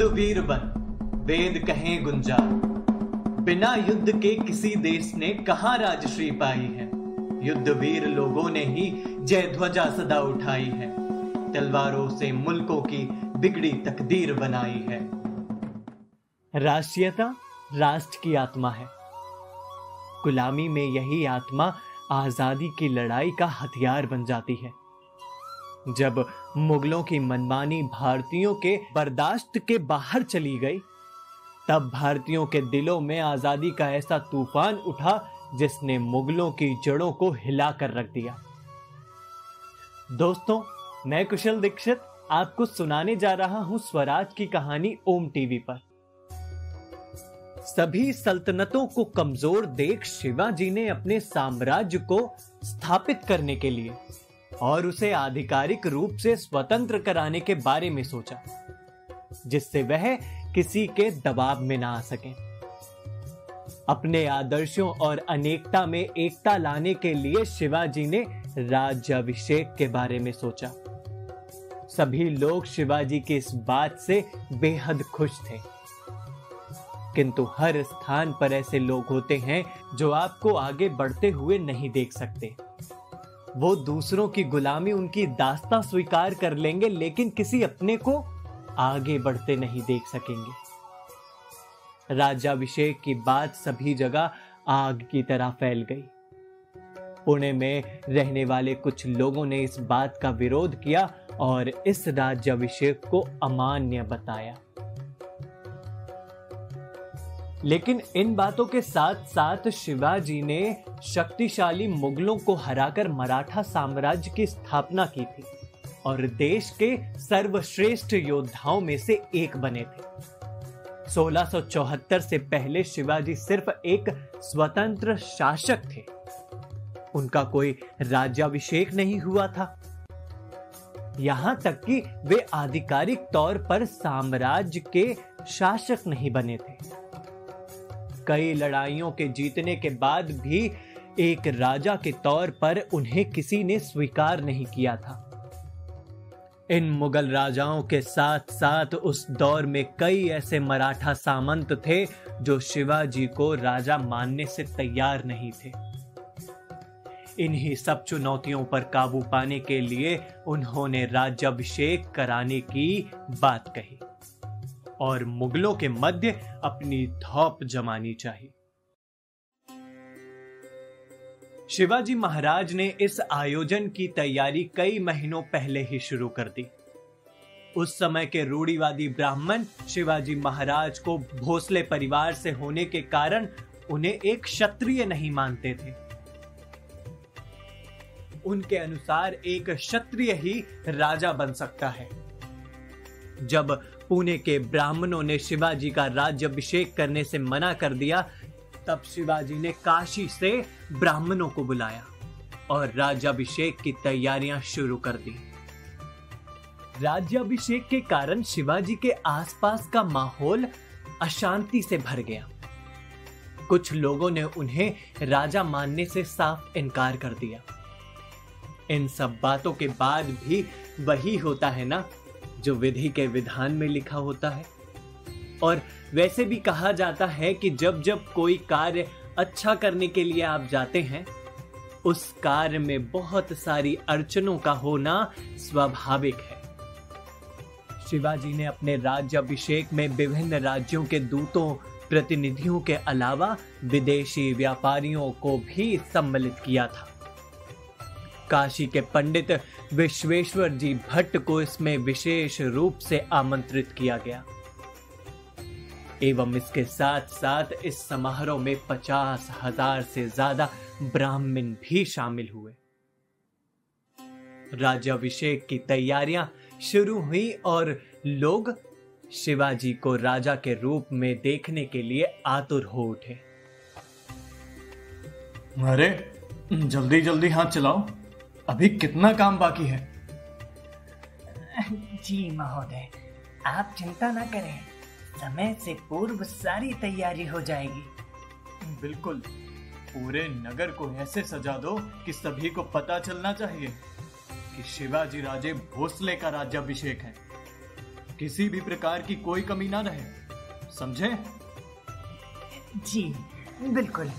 युद्ध वीर बन, वेद कहें गुंजा बिना युद्ध के किसी देश ने कहा राजश्री पाई है? युद्ध वीर लोगों ने ही जय ध्वजा सदा उठाई है। तलवारों से मुल्कों की बिगड़ी तकदीर बनाई है। राष्ट्रीयता राष्ट्र की आत्मा है। गुलामी में यही आत्मा आज़ादी की लड़ाई का हथियार बन जाती है। जब मुगलों की मनमानी भारतीयों के बर्दाश्त के बाहर चली गई, तब भारतीयों के दिलों में आज़ादी का ऐसा तूफ़ान उठा जिसने मुगलों की जड़ों को हिलाकर रख दिया। दोस्तों, मैं कुशल दीक्षित आपको सुनाने जा रहा हूँ स्वराज की कहानी ओम टीवी पर। सभी सल्तनतों को कमज़ोर देख शिवाजी ने अपने साम्राज्य को स्थापित करने के लिए और उसे आधिकारिक रूप से स्वतंत्र कराने के बारे में सोचा, जिससे वह किसी के दबाव में ना आ सके। अपने आदर्शों और अनेकता में एकता लाने के लिए शिवाजी ने राज्याभिषेक के बारे में सोचा। सभी लोग शिवाजी की इस बात से बेहद खुश थे। किंतु हर स्थान पर ऐसे लोग होते हैं जो आपको आगे बढ़ते हुए नहीं देख सकते। वो दूसरों की गुलामी उनकी दास्ता स्वीकार कर लेंगे, लेकिन किसी अपने को आगे बढ़ते नहीं देख सकेंगे। राज्याभिषेक की बात सभी जगह आग की तरह फैल गई। पुणे में रहने वाले कुछ लोगों ने इस बात का विरोध किया और इस राज्याभिषेक को अमान्य बताया। लेकिन इन बातों के साथ साथ शिवाजी ने शक्तिशाली मुगलों को हराकर मराठा साम्राज्य की स्थापना की थी और देश के सर्वश्रेष्ठ योद्धाओं में से एक बने थे। 1674 से पहले शिवाजी सिर्फ़ एक स्वतंत्र शासक थे। उनका कोई राज्याभिषेक नहीं हुआ था। यहाँ तक कि वे आधिकारिक तौर पर साम्राज्य के शासक नहीं बने थे। कई लड़ाइयों के जीतने के बाद भी एक राजा के तौर पर उन्हें किसी ने स्वीकार नहीं किया था। इन मुगल राजाओं के साथ साथ उस दौर में कई ऐसे मराठा सामंत थे जो शिवाजी को राजा मानने से तैयार नहीं थे। इन्हीं सब चुनौतियों पर काबू पाने के लिए उन्होंने राज्याभिषेक कराने की बात कही। और मुगलों के मध्य अपनी थौप जमानी चाहिए। शिवाजी महाराज ने इस आयोजन की तैयारी कई महीनों पहले ही शुरू कर दी। उस समय के रूढ़ीवादी ब्राह्मण शिवाजी महाराज को भोसले परिवार से होने के कारण उन्हें एक क्षत्रिय नहीं मानते थे। उनके अनुसार एक क्षत्रिय ही राजा बन सकता है। जब पुणे के ब्राह्मणों ने शिवाजी का राज्यभिषेक करने से मना कर दिया। तब शिवाजी ने काशी से ब्राह्मणों को बुलाया और राज्याभिषेक की तैयारियाँ शुरू कर दी। राज्याभिषेक के कारण शिवाजी के आसपास का माहौल अशांति से भर गया। कुछ लोगों ने उन्हें राजा मानने से साफ़ इनकार कर दिया। इन सब बातों के बाद भी वही होता है ना? जो विधि के विधान में लिखा होता है। और वैसे भी कहा जाता है कि जब जब कोई कार्य अच्छा करने के लिए आप जाते हैं, उस कार्य में बहुत सारी अड़चनों का होना स्वाभाविक है। शिवाजी ने अपने राज्य अभिषेक में विभिन्न राज्यों के दूतों, प्रतिनिधियों के अलावा विदेशी व्यापारियों को भी सम्मिलित किया था। काशी के पंडित विश्वेश्वर जी भट्ट को इसमें विशेष रूप से आमंत्रित किया गया। एवं इसके साथ साथ इस समारोह में पचास हज़ार से ज़्यादा ब्राह्मण भी शामिल हुए। राज्याभिषेक की तैयारियाँ शुरू हुई और लोग शिवाजी को राजा के रूप में देखने के लिए आतुर हो उठे। अरे जल्दी जल्दी हाथ चलाओ। अभी कितना काम बाकी है? जी महोदय आप चिंता न करें। समय से पूर्व सारी तैयारी हो जाएगी। बिल्कुल। पूरे नगर को ऐसे सजा दो कि सभी को पता चलना चाहिए कि शिवाजी राजे भोसले का राज्याभिषेक है। किसी भी प्रकार की कोई कमी ना रहे। समझे? जी बिल्कुल।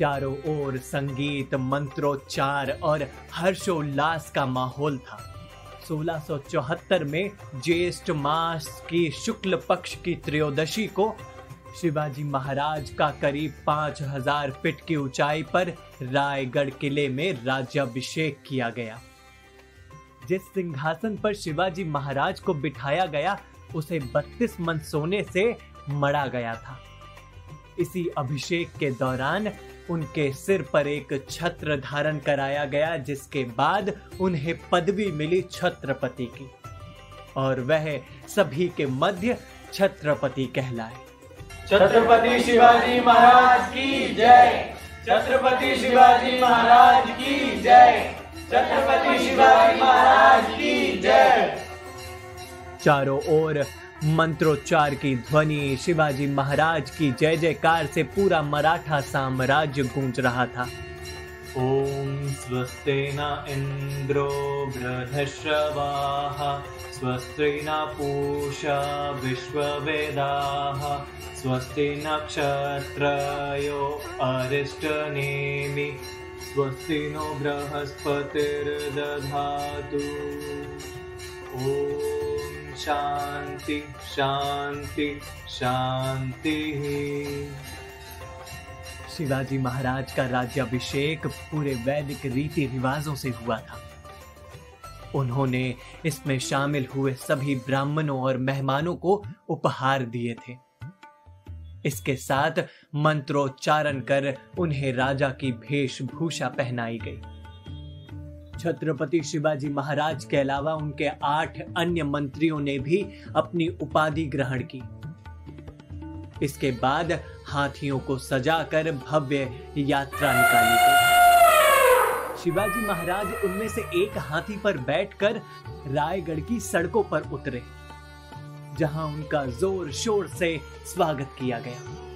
चारों ओर संगीत, मंत्रोच्चार और हर्षोल्लास का माहौल था। 1674 में ज्येष्ठ मास की शुक्ल पक्ष की त्रयोदशी को शिवाजी महाराज का करीब पाँच हज़ार फीट की ऊंचाई पर रायगढ़ किले में राज्याभिषेक किया गया। जिस सिंहासन पर शिवाजी महाराज को बिठाया गया, उसे 32 मन सोने से मड़ा गया था। इसी अभिषेक के दौरान उनके सिर पर एक छत्र धारण कराया गया जिसके बाद उन्हें पदवी मिली छत्रपति की। और वह सभी के मध्य छत्रपति कहलाए। छत्रपति शिवाजी महाराज की जय। छत्रपति शिवाजी महाराज की जय। छत्रपति शिवाजी महाराज की जय। चारों ओर मंत्रोच्चार की ध्वनि, शिवाजी महाराज की जय जयकार से पूरा मराठा साम्राज्य गूंज रहा था। ॐ स्वस्ति न इन्द्रो बृहश्रवाः, स्वस्ति न पूषा विश्ववेदाः, स्वस्ति नक्षत्रयो अरिष्टनेमि, स्वस्ति नो बृहस्पतिर्दधातु। ॐ शान्ति शान्ति शान्तिः शिवाजी महाराज का राज्याभिषेक पूरे वैदिक रीति रिवाजों से हुआ था। उन्होंने इसमें शामिल हुए सभी ब्राह्मणों और मेहमानों को उपहार दिए थे। इसके साथ मंत्रोच्चारण कर उन्हें राजा की वेशभूषा पहनाई गई। छत्रपति शिवाजी महाराज के अलावा उनके आठ अन्य मंत्रियों ने भी अपनी उपाधि ग्रहण की। इसके बाद हाथियों को सजाकर भव्य यात्रा निकाली गई। शिवाजी महाराज उनमें से एक हाथी पर बैठकर रायगढ़ की सड़कों पर उतरे, जहाँ उनका ज़ोर शोर से स्वागत किया गया।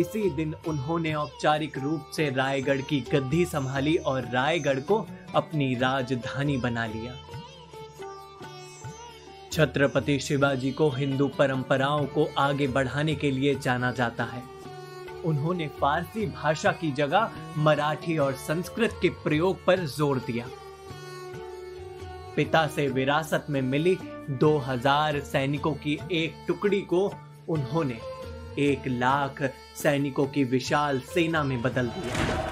इसी दिन उन्होंने औपचारिक रूप से रायगढ़ की गद्दी संभाली और रायगढ़ को अपनी राजधानी बना लिया। छत्रपति शिवाजी को हिंदू परंपराओं को आगे बढ़ाने के लिए जाना जाता है। उन्होंने फारसी भाषा की जगह मराठी और संस्कृत के प्रयोग पर ज़ोर दिया। पिता से विरासत में मिली 2000 सैनिकों की एक टुकड़ी को उन्होंने एक लाख सैनिकों की विशाल सेना में बदल दिया।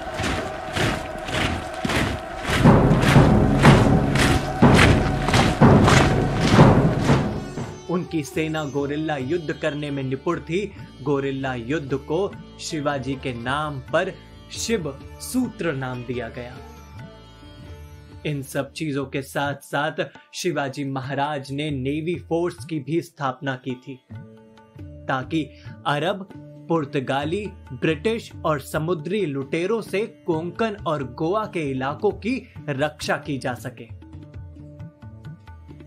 उनकी सेना गोरिल्ला युद्ध करने में निपुण थी। गोरिल्ला युद्ध को शिवाजी के नाम पर शिव सूत्र नाम दिया गया। इन सब चीज़ों के साथ साथ शिवाजी महाराज ने नेवी फोर्स की भी स्थापना की थी, ताकि अरब पुर्तगाली, ब्रिटिश और समुद्री लुटेरों से कोंकण और गोवा के इलाकों की रक्षा की जा सके।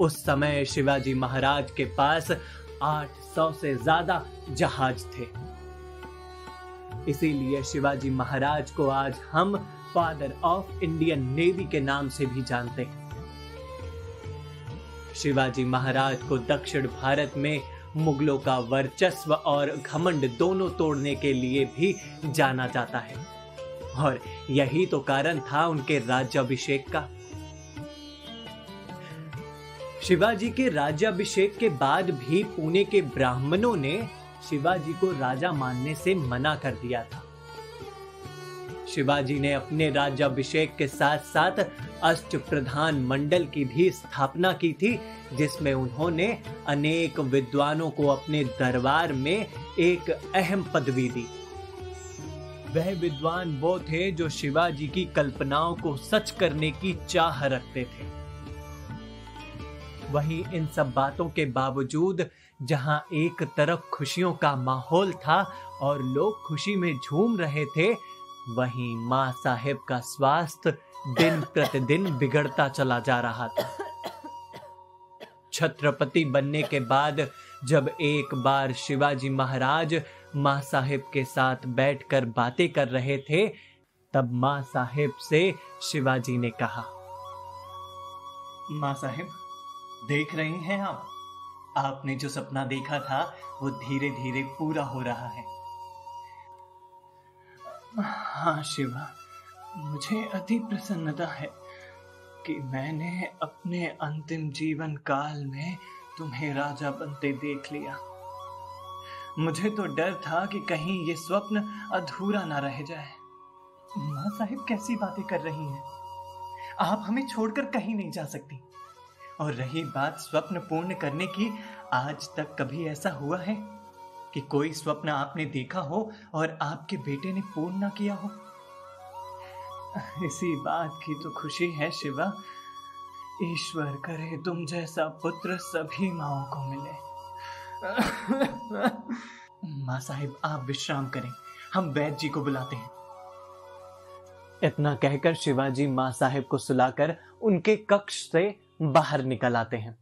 उस समय शिवाजी महाराज के पास 800 से ज़्यादा जहाज़ थे। इसीलिए शिवाजी महाराज को आज हम फादर ऑफ़ इंडियन नेवी के नाम से भी जानते हैं। शिवाजी महाराज को दक्षिण भारत में मुगलों का वर्चस्व और घमंड दोनों तोड़ने के लिए भी जाना जाता है। और यही तो कारण था उनके राज्याभिषेक का। शिवाजी के राज्याभिषेक के बाद भी पुणे के ब्राह्मणों ने शिवाजी को राजा मानने से मना कर दिया था। शिवाजी ने अपने राज्याभिषेक के साथ साथ अष्ट प्रधान मंडल की भी स्थापना की थी, जिसमें उन्होंने अनेक विद्वानों को अपने दरबार में एक अहम पदवी दी। वह विद्वान वो थे जो शिवाजी की कल्पनाओं को सच करने की चाह रखते थे। वहीं इन सब बातों के बावजूद, जहाँ एक तरफ़ खुशियों का माहौल था और लोग खुशी में झूम रहे थे वहीं माँ साहेब का स्वास्थ्य दिन प्रतिदिन बिगड़ता चला जा रहा था। छत्रपति बनने के बाद जब एक बार शिवाजी महाराज माँ साहेब के साथ बैठकर बातें कर रहे थे, तब माँ साहेब से शिवाजी ने कहा, माँ साहेब, देख रहे हैं आप। आपने जो सपना देखा था, वो धीरे धीरे पूरा हो रहा है। हाँ शिवा। मुझे अति प्रसन्नता है कि मैंने अपने अंतिम जीवन काल में तुम्हें राजा बनते देख लिया। मुझे तो डर था कि कहीं ये स्वप्न अधूरा ना रह जाए। माँ साहिब, कैसी बातें कर रही हैं? आप हमें छोड़कर कहीं नहीं जा सकती। और रही बात स्वप्न पूर्ण करने की, आज तक कभी ऐसा हुआ है? कि कोई स्वप्न आपने देखा हो और आपके बेटे ने पूर्ण ना किया हो? इसी बात की तो खुशी है शिवा। ईश्वर करे तुम जैसा पुत्र सभी माओ को मिले। माँ साहिब, आप विश्राम करें। हम वैद्य जी को बुलाते हैं। इतना कहकर शिवाजी माँ साहेब को सुलाकर उनके कक्ष से बाहर निकल आते हैं।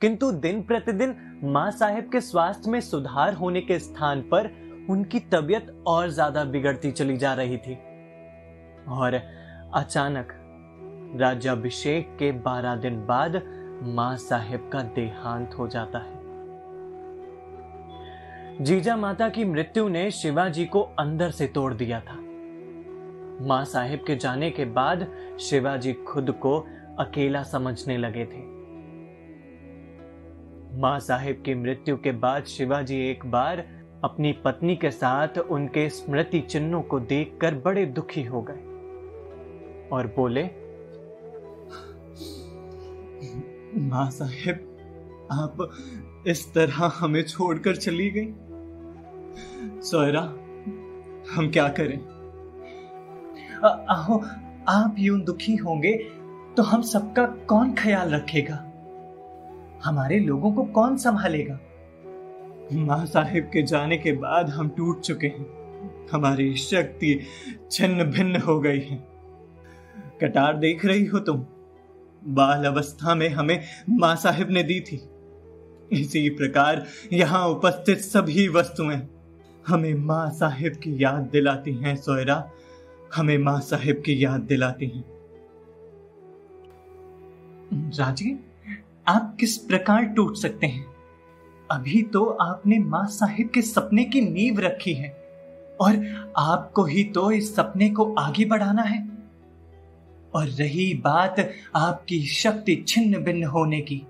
किंतु दिन प्रतिदिन माँ साहेब के स्वास्थ्य में सुधार होने के स्थान पर उनकी तबीयत और ज़्यादा बिगड़ती चली जा रही थी। और अचानक राज्याभिषेक के बारह दिन बाद माँ साहेब का देहांत हो जाता है। जीजा माता की मृत्यु ने शिवाजी को अंदर से तोड़ दिया था। माँ साहेब के जाने के बाद शिवाजी खुद को अकेला समझने लगे थे। माँ साहेब की मृत्यु के बाद शिवाजी एक बार अपनी पत्नी के साथ उनके स्मृति चिन्हों को देखकर बड़े दुखी हो गए और बोले माँ साहेब आप इस तरह हमें छोड़कर चली गई। सोयरा हम क्या करें? आ, आहो आप यूँ दुखी होंगे तो हम सबका कौन ख्याल रखेगा? हमारे लोगों को कौन संभालेगा? माँ साहिब के जाने के बाद हम टूट चुके हैं। हमारी शक्ति छिन्न भिन्न हो गई है। कटार देख रही हो तुम? बाल अवस्था में हमें माँ साहिब ने दी थी। इसी प्रकार यहाँ उपस्थित सभी वस्तुएँ। हमें माँ साहिब की याद दिलाती हैं, सोयरा। हमें माँ साहिब की याद दिलाती हैं। राज़ी आप किस प्रकार टूट सकते हैं? अभी तो आपने माँ साहिब के सपने की नींव रखी है और आपको ही तो इस सपने को आगे बढ़ाना है। और रही बात आपकी शक्ति छिन्न भिन्न होने की।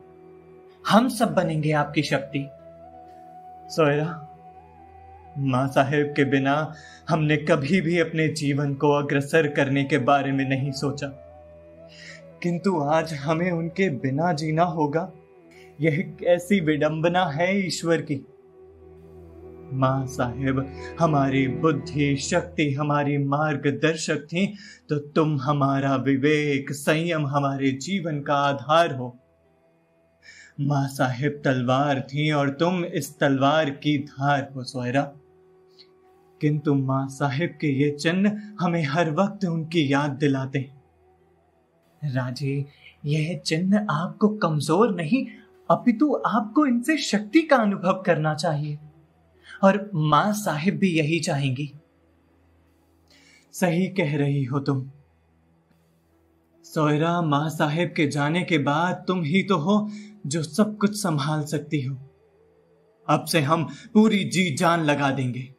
हम सब बनेंगे आपकी शक्ति। सोयरा माँ साहेब के बिना हमने कभी भी अपने जीवन को अग्रसर करने के बारे में नहीं सोचा। किंतु आज हमें उनके बिना जीना होगा। यह कैसी विडंबना है ईश्वर की। माँ साहेब, हमारी बुद्धि शक्ति, हमारी मार्गदर्शक थी तो तुम हमारा विवेक, संयम, हमारे जीवन का आधार हो। माँ साहेब, तलवार थी और तुम इस तलवार की धार हो, सोयरा। किंतु माँ साहेब के ये चिन्ह हमें हर वक्त उनकी याद दिलाते राजे, यह चिन्ह आपको कमज़ोर नहीं, अपितु आपको इनसे शक्ति का अनुभव करना चाहिए। और माँ साहिब भी यही चाहेंगी। सही कह रही हो तुम। सोयरा, माँ साहेब के जाने के बाद तुम ही तो हो जो सब कुछ संभाल सकती हो। अब से हम पूरी जी जान लगा देंगे।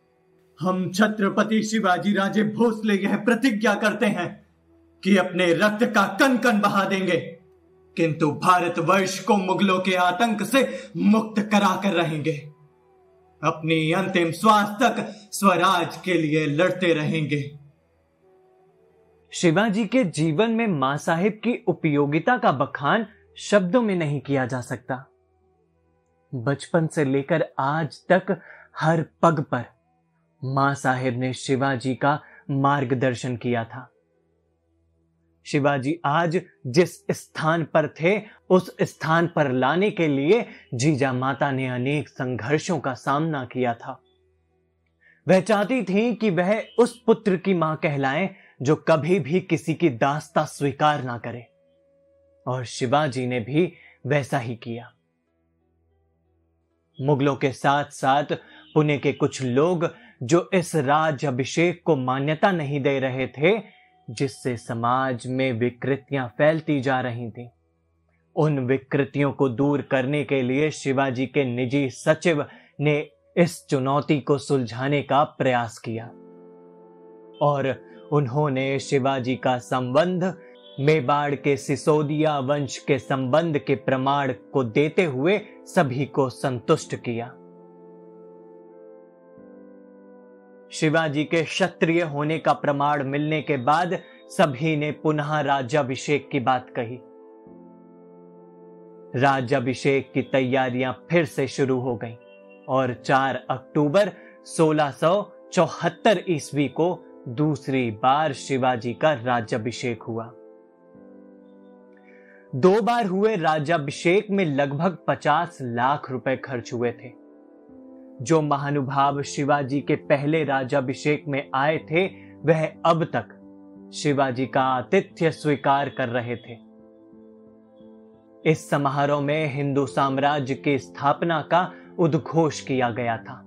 हम छत्रपति शिवाजी राजे भोसले यह प्रतिज्ञा करते हैं। कि अपने रक्त का कन कन बहा देंगे। किंतु भारतवर्ष को मुगलों के आतंक से मुक्त करा कर रहेंगे। अपनी अंतिम श्वास तक स्वराज के लिए लड़ते रहेंगे। शिवाजी के जीवन में माँ साहिब की उपयोगिता का बखान शब्दों में नहीं किया जा सकता। बचपन से लेकर आज तक हर पग पर माँ साहेब ने शिवाजी का मार्गदर्शन किया था। शिवाजी आज जिस स्थान पर थे, उस स्थान पर लाने के लिए जीजा माता ने अनेक संघर्षों का सामना किया था। वह चाहती थी कि वह उस पुत्र की माँ कहलाए, जो कभी भी किसी की दास्ता स्वीकार ना करे। और शिवाजी ने भी वैसा ही किया। मुगलों के साथ साथ पुणे के कुछ लोग, जो इस राज अभिषेक को मान्यता नहीं दे रहे थे जिससे समाज में विकृतियाँ फैलती जा रही थी। उन विकृतियों को दूर करने के लिए शिवाजी के निजी सचिव ने इस चुनौती को सुलझाने का प्रयास किया। और उन्होंने शिवाजी का संबंध, मेवाड़ के सिसोदिया वंश के संबंध के प्रमाण को देते हुए सभी को संतुष्ट किया। शिवाजी के क्षत्रिय होने का प्रमाण मिलने के बाद सभी ने पुनः राज्याभिषेक की बात कही। राज्याभिषेक की तैयारियाँ फिर से शुरू हो गईं और 4 अक्टूबर 1674 ईस्वी को दूसरी बार शिवाजी का राज्याभिषेक हुआ। दो बार हुए राज्याभिषेक में लगभग पचास लाख रुपए खर्च हुए थे। जो महानुभाव शिवाजी के पहले राज्याभिषेक में आए थे, वह अब तक शिवाजी का आतिथ्य स्वीकार कर रहे थे। इस समारोह में हिंदू साम्राज्य की स्थापना का उद्घोष किया गया था।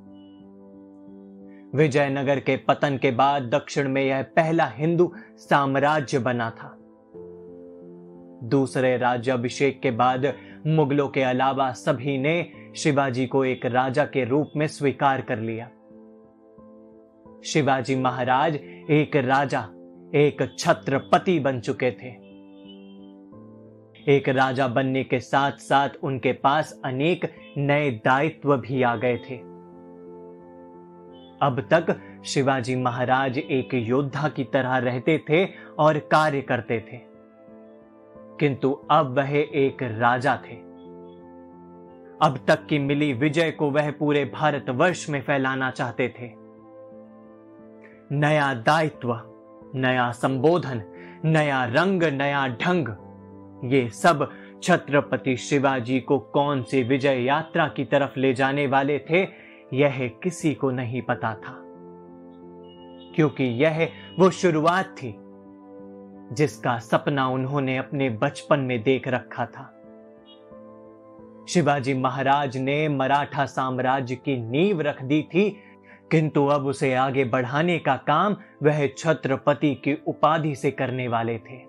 विजयनगर के पतन के बाद दक्षिण में यह पहला हिंदू साम्राज्य बना था। दूसरे राज्याभिषेक के बाद मुगलों के अलावा सभी ने शिवाजी को एक राजा के रूप में स्वीकार कर लिया। शिवाजी महाराज एक राजा, एक छत्रपति बन चुके थे। एक राजा बनने के साथ साथ उनके पास अनेक नए दायित्व भी आ गए थे। अब तक शिवाजी महाराज एक योद्धा की तरह रहते थे और कार्य करते थे। किंतु अब वह एक राजा थे। अब तक की मिली विजय को वह पूरे भारतवर्ष में फैलाना चाहते थे। नया दायित्व, नया संबोधन, नया रंग, नया ढंग, ये सब छत्रपति शिवाजी को कौन सी विजय यात्रा की तरफ़ ले जाने वाले थे, यह किसी को नहीं पता था। क्योंकि यह वो शुरुआत थी, जिसका सपना उन्होंने अपने बचपन में देख रखा था। शिवाजी महाराज ने मराठा साम्राज्य की नींव रख दी थी, किंतु अब उसे आगे बढ़ाने का काम वह छत्रपति की उपाधि से करने वाले थे।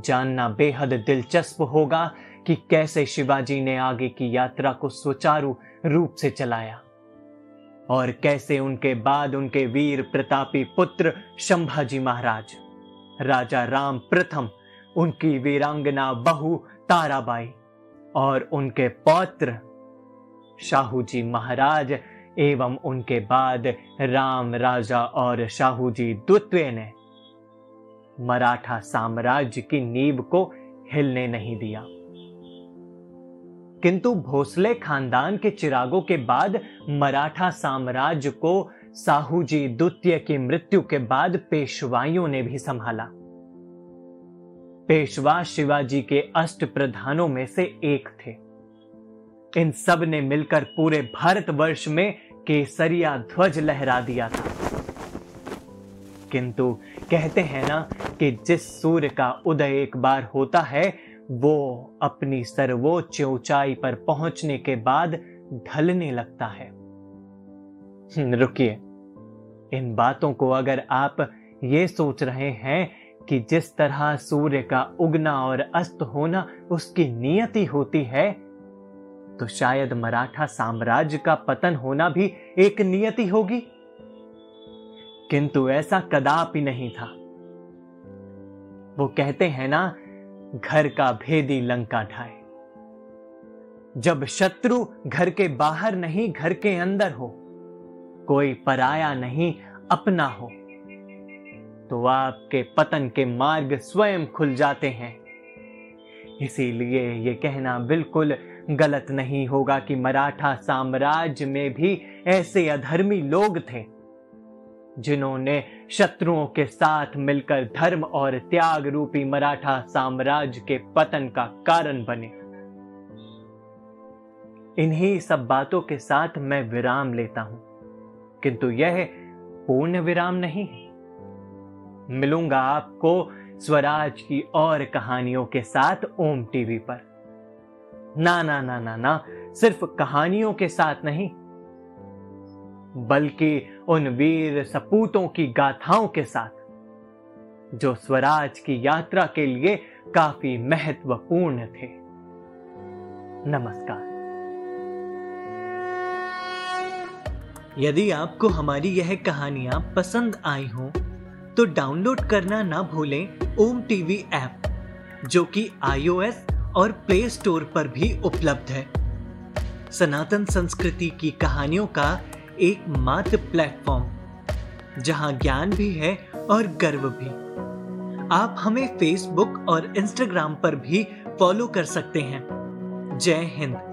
जानना बेहद दिलचस्प होगा कि कैसे शिवाजी ने आगे की यात्रा को सुचारू रूप से चलाया, और कैसे उनके बाद उनके वीर प्रतापी पुत्र शंभाजी महाराज, राजा राम प्रथम, उनकी वीरांगना बहु ताराबाई और उनके पौत्र शाहू जी महाराज एवं उनके बाद राम राजा और शाहू जी द्वितीय ने मराठा साम्राज्य की नींव को हिलने नहीं दिया। किंतु भोसले खानदान के चिरागों के बाद मराठा साम्राज्य को साहू जी द्वितीय की मृत्यु के बाद पेशवाइयों ने भी संभाला। पेशवा शिवाजी के अष्ट प्रधानों में से एक थे। इन सबने मिलकर पूरे भारतवर्ष में केसरिया ध्वज लहरा दिया था। किंतु कहते हैं ना कि जिस सूर्य का उदय एक बार होता है, वो अपनी सर्वोच्च ऊंचाई पर पहुँचने के बाद ढलने लगता है। रुकिए, इन बातों को अगर आप ये सोच रहे हैं कि जिस तरह सूर्य का उगना और अस्त होना उसकी नियति होती है तो शायद मराठा साम्राज्य का पतन होना भी एक नियति होगी। किंतु ऐसा कदापि नहीं था। वो कहते हैं ना, घर का भेदी लंका ढाए जब शत्रु घर के बाहर नहीं, घर के अंदर हो, कोई पराया नहीं, अपना हो। तो आपके पतन के मार्ग स्वयं खुल जाते हैं। इसीलिए ये कहना बिल्कुल गलत नहीं होगा कि मराठा साम्राज्य में भी ऐसे अधर्मी लोग थे, जिन्होंने शत्रुओं के साथ मिलकर धर्म और त्याग रूपी मराठा साम्राज्य के पतन का कारण बने। इन्हीं सब बातों के साथ मैं विराम लेता हूँ, किंतु यह पूर्ण विराम नहीं है। मिलूँगा आपको स्वराज की और कहानियों के साथ ओम टीवी पर। ना ना ना ना ना, सिर्फ़ कहानियों के साथ नहीं, बल्कि उन वीर सपूतों की गाथाओं के साथ, जो स्वराज की यात्रा के लिए काफ़ी महत्वपूर्ण थे। नमस्कार। यदि आपको हमारी यह कहानियाँ पसंद आई हो तो डाउनलोड करना ना भूलें ओम टीवी ऐप, जो कि आईओएस और प्ले स्टोर पर भी उपलब्ध है। सनातन संस्कृति की कहानियों का एक मात्र प्लेटफॉर्म, जहाँ ज्ञान भी है और गर्व भी। आप हमें फेसबुक और इंस्टाग्राम पर भी फॉलो कर सकते हैं। जय हिंद।